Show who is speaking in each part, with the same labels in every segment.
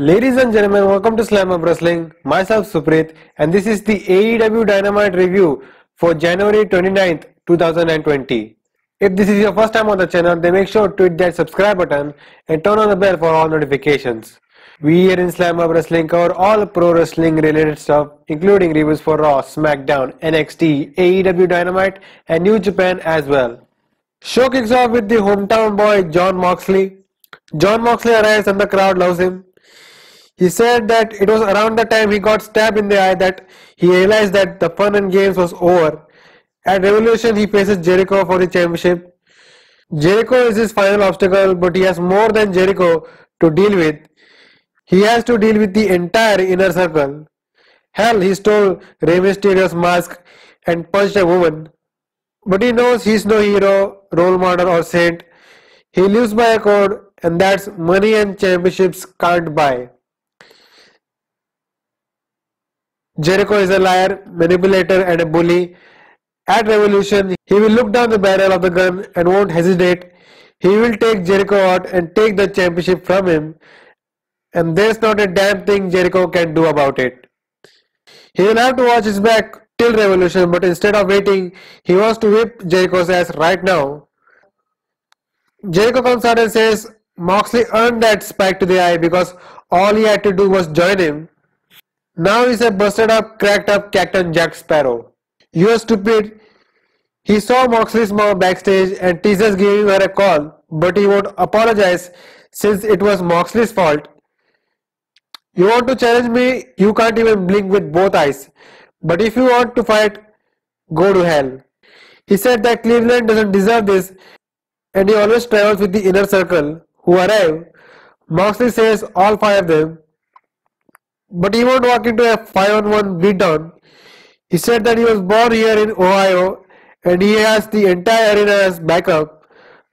Speaker 1: Ladies and gentlemen, welcome to Slamhub Wrestling. Myself Suprit, and this is the AEW Dynamite review for January 29th, 2020. If this is your first time on the channel, then make sure to hit that subscribe button and turn on the bell for all notifications. We here in Slamhub Wrestling cover all pro wrestling related stuff, including reviews for Raw, SmackDown, NXT, AEW Dynamite, and New Japan as well. Show kicks off with the hometown boy Jon Moxley. Jon Moxley arrives and the crowd loves him. He said that it was around the time he got stabbed in the eye that he realized that the fun and games was over. At Revolution, he faces Jericho for the championship. Jericho is his final obstacle, but he has more than Jericho to deal with. He has to deal with the entire inner circle. Hell, he stole Rey Mysterio's mask and punched a woman. But he knows he's no hero, role model, or saint. He lives by a code, and that's money and championships can't buy. Jericho is a liar, manipulator, and a bully. At Revolution, he will look down the barrel of the gun and won't hesitate. He will take Jericho out and take the championship from him, and there's not a damn thing Jericho can do about it. He will have to watch his back till Revolution, but instead of waiting, he wants to whip Jericho's ass right now. Jericho comes out and says Moxley earned that spike to the eye because all he had to do was join him. Now he's a busted up, cracked up Captain Jack Sparrow. You're stupid. He saw Moxley's mom backstage and teases giving her a call, but he won't apologize since it was Moxley's fault. You want to challenge me? You can't even blink with both eyes. But if you want to fight, go to hell. He said that Cleveland doesn't deserve this and he always travels with the inner circle who arrive. Moxley says all five of them but he won't walk into a 5 on 1 beatdown. He said that he was born here in Ohio and he has the entire arena as backup.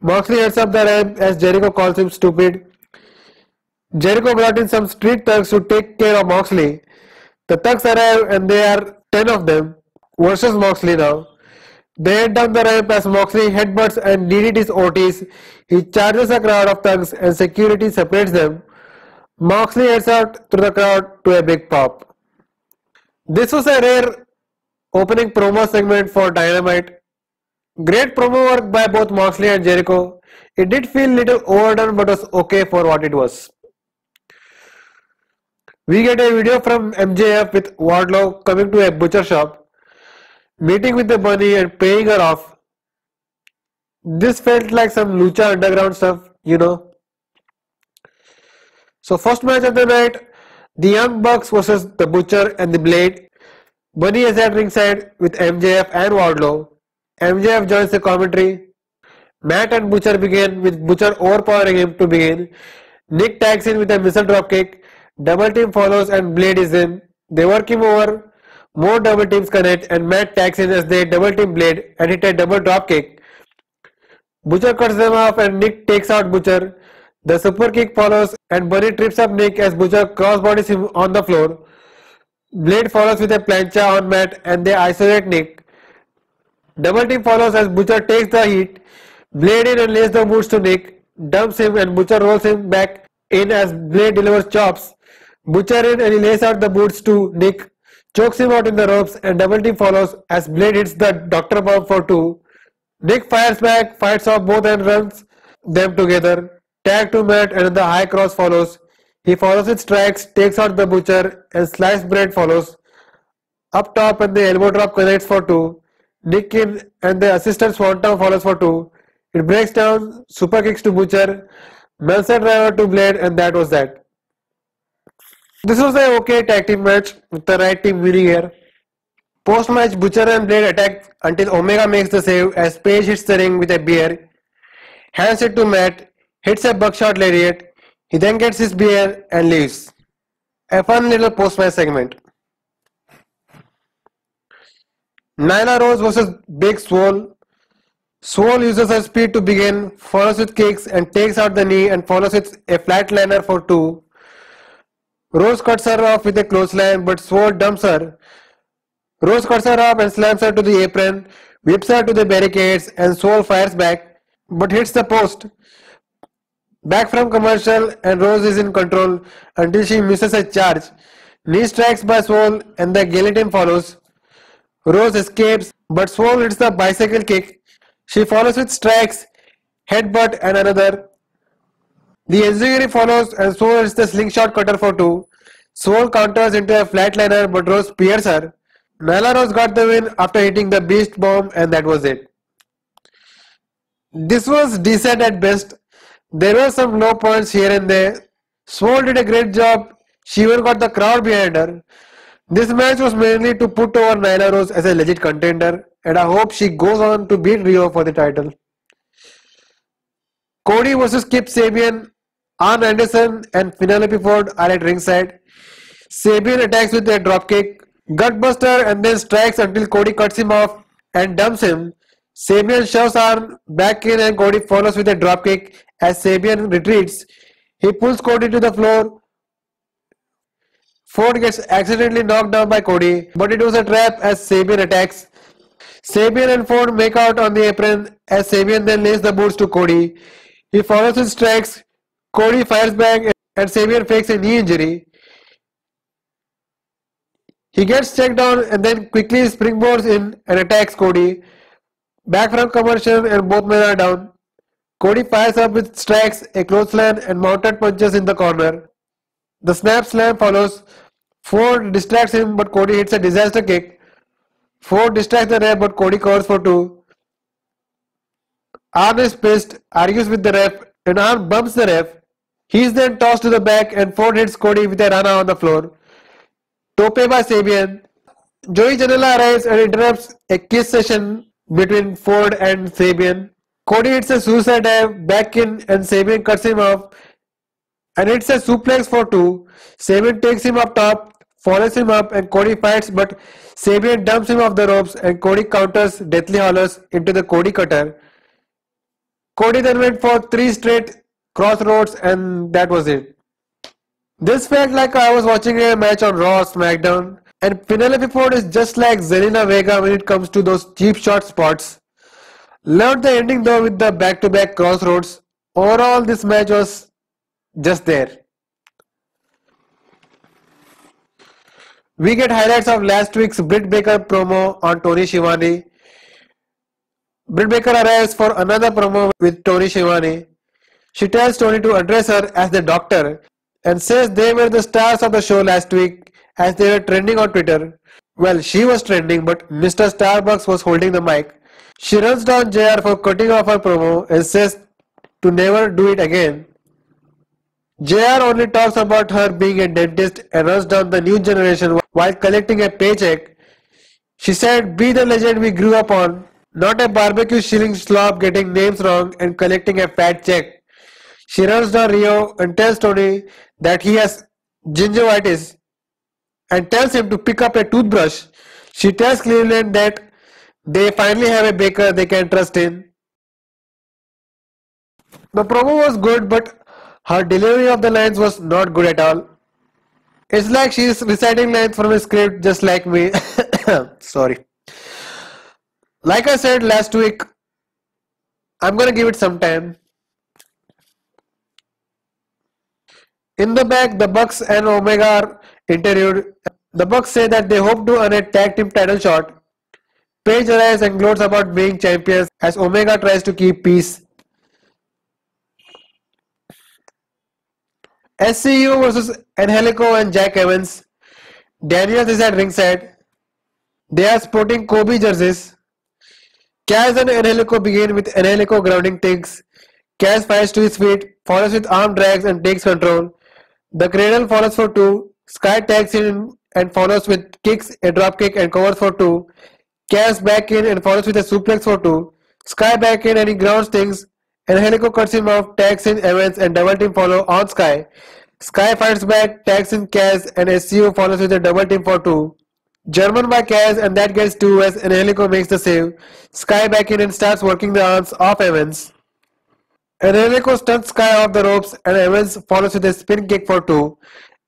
Speaker 1: Moxley heads up the ramp as Jericho calls him stupid. Jericho brought in some street thugs to take care of Moxley. The thugs arrive and there are 10 of them versus Moxley now. They head down the ramp as Moxley headbutts and DDTs Otis. He charges a crowd of thugs and security separates them. Moxley heads out through the crowd to a big pop. This was a rare opening promo segment for Dynamite. Great promo work by both Moxley and Jericho. It did feel little overdone but was okay for what it was. We get a video from MJF with Wardlow coming to a butcher shop, meeting with the bunny and paying her off. This felt like some Lucha Underground stuff, you know. So first match of the night, the Young Bucks versus the Butcher and the Blade. Bunny is at ringside with MJF and Wardlow. MJF joins the commentary. Matt and Butcher begin with Butcher overpowering him to begin. Nick tags in with a missile dropkick. Double team follows and Blade is in. They work him over. More double teams connect and Matt tags in as they double team Blade and hit a double dropkick. Butcher cuts them off and Nick takes out Butcher. The super kick follows and Bunny trips up Nick as Butcher crossbodies him on the floor. Blade follows with a plancha on Matt and they isolate Nick. Double team follows as Butcher takes the heat. Blade in and lays the boots to Nick, dumps him and Butcher rolls him back in as Blade delivers chops. Butcher in and he lays out the boots to Nick, chokes him out in the ropes and double team follows as Blade hits the Doctor Bomb for two. Nick fires back, fights off both and runs them together. Tag to Matt and the high cross follows. He follows its tracks, takes out the butcher, and sliced bread follows. Up top and the elbow drop connects for two. Nick in and the assistant swanton follows for two. It breaks down, super kicks to Butcher, Meltzer driver to Blade, and that was that. This was a okay tag team match with the right team winning here. Post match, Butcher and Blade attack until Omega makes the save as Page hits the ring with a beer, hands it to Matt, hits a buckshot lariat. He then gets his beer and leaves. A fun little post-match segment. Nyla Rose versus Big Swole. Swole uses her speed to begin, follows with kicks and takes out the knee and follows with a flatliner for two. Rose cuts her off with a clothesline but Swole dumps her. Rose cuts her off and slams her to the apron, whips her to the barricades and Swole fires back but hits the post. Back from commercial and Rose is in control until she misses a charge. Knee strikes by Swole and the guillotine follows. Rose escapes but Swole hits the bicycle kick. She follows with strikes, headbutt and another. The Enziguri follows and Swole hits the slingshot cutter for two. Swole counters into a flatliner but Rose spears her. Nyla Rose got the win after hitting the beast bomb and that was it. This was decent at best. There were some low points here and there. Swole did a great job. She even got the crowd behind her. This match was mainly to put over Nyla Rose as a legit contender and I hope she goes on to beat Riho for the title. Cody versus Kip Sabian, Arn Anderson and Penelope Ford are at ringside. Sabian attacks with a dropkick, gutbuster and then strikes until Cody cuts him off and dumps him. Sabian shoves Arn back in and Cody follows with a dropkick as Sabian retreats. He pulls Cody to the floor. Ford gets accidentally knocked down by Cody, but it was a trap as Sabian attacks. Sabian and Ford make out on the apron as Sabian then lays the boots to Cody. He follows his strikes. Cody fires back and Sabian fakes a knee injury. He gets checked down and then quickly springboards in and attacks Cody. Back from commercial and both men are down. Cody fires up with strikes, a clothesline and mounted punches in the corner. The snap slam follows. Ford distracts him but Cody hits a disaster kick. Ford distracts the ref but Cody covers for two. Arn is pissed, argues with the ref and Arn bumps the ref. He is then tossed to the back and Ford hits Cody with a rana on the floor. Tope by Sabian. Joey Janela arrives and interrupts a kiss session between Ford and Sabian. Cody hits a suicide dive back in and Sabian cuts him off and it's a suplex for two. Sabian takes him up top, follows him up and Cody fights but Sabian dumps him off the ropes and Cody counters Deathly Hallows into the Cody cutter. Cody then went for three straight Cross Rhodes and that was it. This felt like I was watching a match on Raw SmackDown and Penelope Ford is just like Zelina Vega when it comes to those cheap shot spots. Loved the ending though with the back-to-back Cross Rhodes. Overall this match was just there. We get highlights of last week's Britt Baker promo on Tony Schiavone. Britt Baker arrives for another promo with Tony Schiavone. She tells Tony to address her as the doctor and says they were the stars of the show last week as they were trending on Twitter. Well, she was trending, but Mr. Starbucks was holding the mic. She runs down JR for cutting off her promo and says to never do it again. JR only talks about her being a dentist and runs down the new generation while collecting a paycheck. She said, Be the legend we grew up on, not a barbecue shilling slob getting names wrong and collecting a fat check. She runs down Riho and tells Tony that he has gingivitis and tells him to pick up a toothbrush. She tells Cleveland that they finally have a baker they can trust in. The promo was good, but her delivery of the lines was not good at all. It's like she's reciting lines from a script just like me. Sorry. Like I said last week, I'm gonna give it some time. In the back, the Bucks and Omega are interviewed. The Bucks say that they hope to earn a tag team title shot. Page arrives and gloats about being champions as Omega tries to keep peace. SCU versus Angelico and Jack Evans. Daniels is at ringside. They are sporting Kobe jerseys. Kaz and Angelico begin with Angelico grounding things. Kaz fires to his feet, follows with arm drags and takes control. The cradle follows for two. Sky tags in and follows with kicks, a drop kick and covers for two. Kaz back in and follows with a suplex for two. Sky back in and he grounds things. Angelico cuts him off, tags in Evans and double team follow on Sky. Sky fights back, tags in Kaz and SCU follows with a double team for two. German by Kaz and that gets two as Helico makes the save. Sky back in and starts working the arms off Evans. Helico stunts Sky off the ropes and Evans follows with a spin kick for two.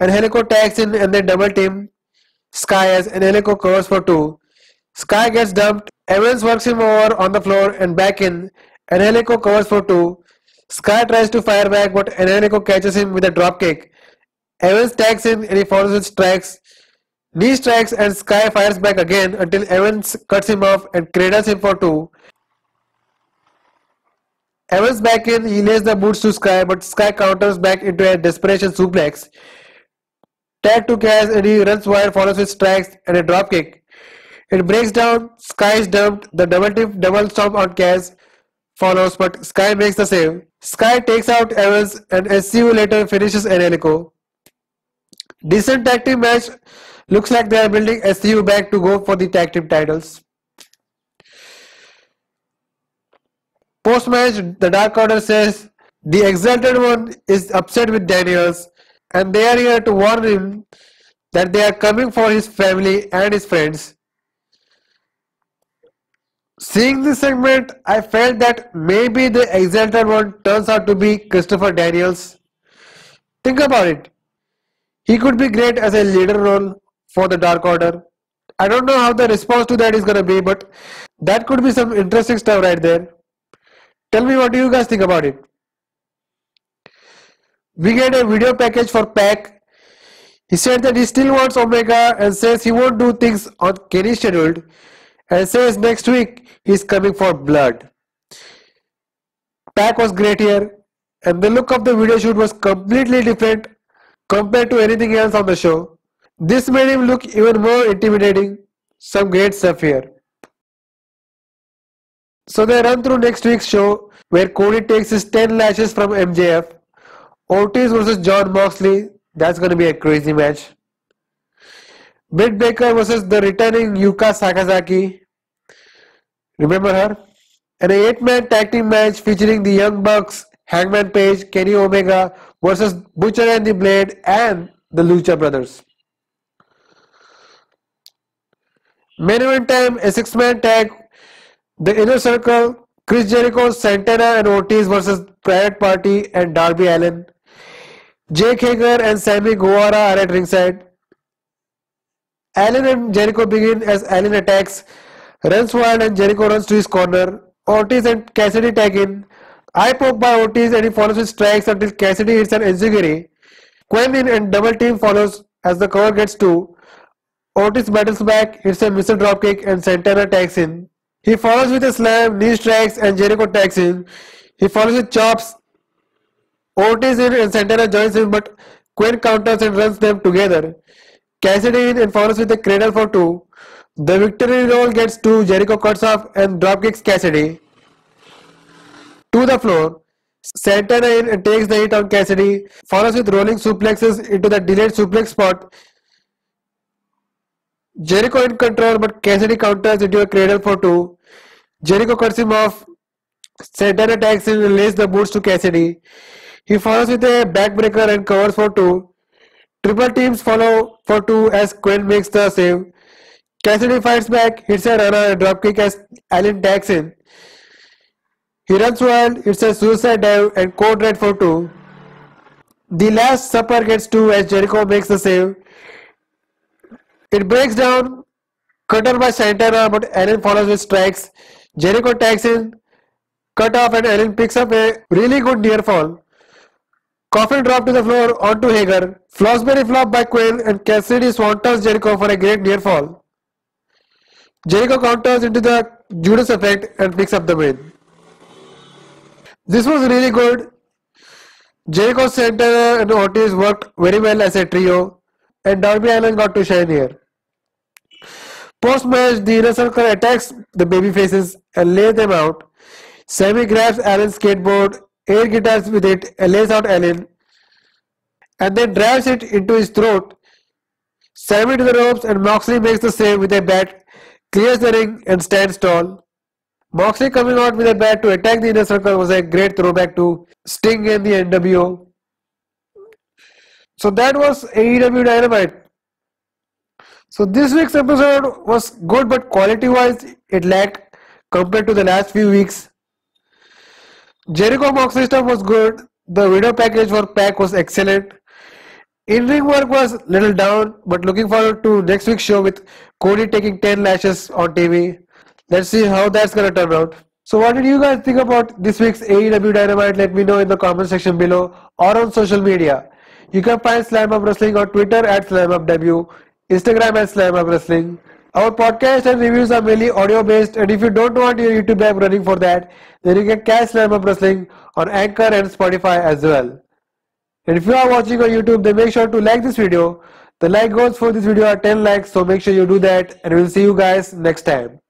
Speaker 1: Angelico tags in and then double team Sky as Helico covers for two. Sky gets dumped. Evans works him over on the floor and back in. Angelico covers for two. Sky tries to fire back, but Angelico catches him with a dropkick. Evans tags in and he follows with strikes. Knee strikes and Sky fires back again until Evans cuts him off and cradles him for two. Evans back in, he lays the boots to Sky, but Sky counters back into a desperation suplex. Tag to Kaz and he runs wide, follows with strikes and a dropkick. It breaks down, Sky is dumped, the double tip double stomp on Kaz follows, but Sky makes the save. Sky takes out Evans and SCU later finishes Angelico. Decent tag team match. Looks like they are building SCU back to go for the tag team titles. Post match, the Dark Order says the Exalted One is upset with Daniels and they are here to warn him that they are coming for his family and his friends. Seeing this segment, I felt that maybe the Exalted One turns out to be Christopher Daniels. Think about it. He could be great as a leader role for the Dark Order. I don't know how the response to that is gonna be, but that could be some interesting stuff right there. Tell me what you guys think about it. We get a video package for Pac. He said that he still wants Omega and says he won't do things on Kenny's scheduled and says next week he's coming for blood. Pac was great here and the look of the video shoot was completely different compared to anything else on the show. This made him look even more intimidating. Some great stuff here. So they run through next week's show where Cody takes his 10 lashes from MJF. Ortiz versus Jon Moxley. That's going to be a crazy match. Britt Baker versus the returning Yuka Sakazaki. Remember her? An 8-man tag team match featuring the Young Bucks, Hangman Page, Kenny Omega versus Butcher and the Blade and the Lucha Brothers. Main event time, a six-man tag, the Inner Circle, Chris Jericho, Santana and Ortiz versus Private Party and Darby Allin. Jake Hager and Sammy Guevara are at ringside. Allin and Jericho begin as Allin attacks, runs wild and Jericho runs to his corner. Ortiz and Cassidy tag in. Eye poke by Ortiz and he follows with strikes until Cassidy hits an enziguri. Quen in and double team follows as the cover gets two. Ortiz battles back, hits a missile dropkick and Santana tags in. He follows with a slam, knee strikes and Jericho tags in. He follows with chops. Ortiz in and Santana joins him but Quen counters and runs them together. Cassidy in and follows with a cradle for two. The victory roll gets to Jericho cuts off and dropkicks Cassidy to the floor. Santana takes the hit on Cassidy, follows with rolling suplexes into the delayed suplex spot. Jericho in control, but Cassidy counters into a cradle for two. Jericho cuts him off. Santana attacks him and lays the boots to Cassidy. He follows with a backbreaker and covers for two. Triple teams follow for two as Quen makes the save. Cassidy fights back, hits a runner and dropkick as Allin tags in. He runs wild, it's a suicide dive and code red for two. The last supper gets two as Jericho makes the save. It breaks down, cutter by Santana, but Allin follows with strikes. Jericho tags in, cut off and Allin picks up a really good near fall. Coffin drop to the floor onto Hager. Fosbury flop by Quen and Cassidy swantons Jericho for a great near fall. Jericho counters into the Judas effect and picks up the win. This was really good. Jericho Santana and Ortiz worked very well as a trio and Darby Allin got to shine here. Post match, the inner circle attacks the baby faces and lays them out. Sammy grabs Allin's skateboard, air guitars with it, and lays out Allin, and then drives it into his throat. Sammy to the ropes, and Moxley makes the save with a bat, clears the ring, and stands tall. Moxley coming out with a bat to attack the inner circle was a great throwback to Sting and the NWO. So that was AEW Dynamite. So this week's episode was good, but quality-wise, it lacked compared to the last few weeks. Jericho Moxley stuff was good. The video package for Pac was excellent. In-ring work was a little down, but looking forward to next week's show with Cody taking 10 lashes on TV. Let's see how that's gonna turn out. So what did you guys think about this week's AEW Dynamite? Let me know in the comment section below or on social media. You can find Slamhub Wrestling on Twitter at SlamhubW, Instagram at Slamhub Wrestling. Our podcast and reviews are mainly audio based, and if you don't want your YouTube app running for that, then you can catch Slamhub Wrestling on Anchor and Spotify as well. And if you are watching on YouTube, then make sure to like this video. The like goals for this video are 10 likes, so make sure you do that, and we'll see you guys next time.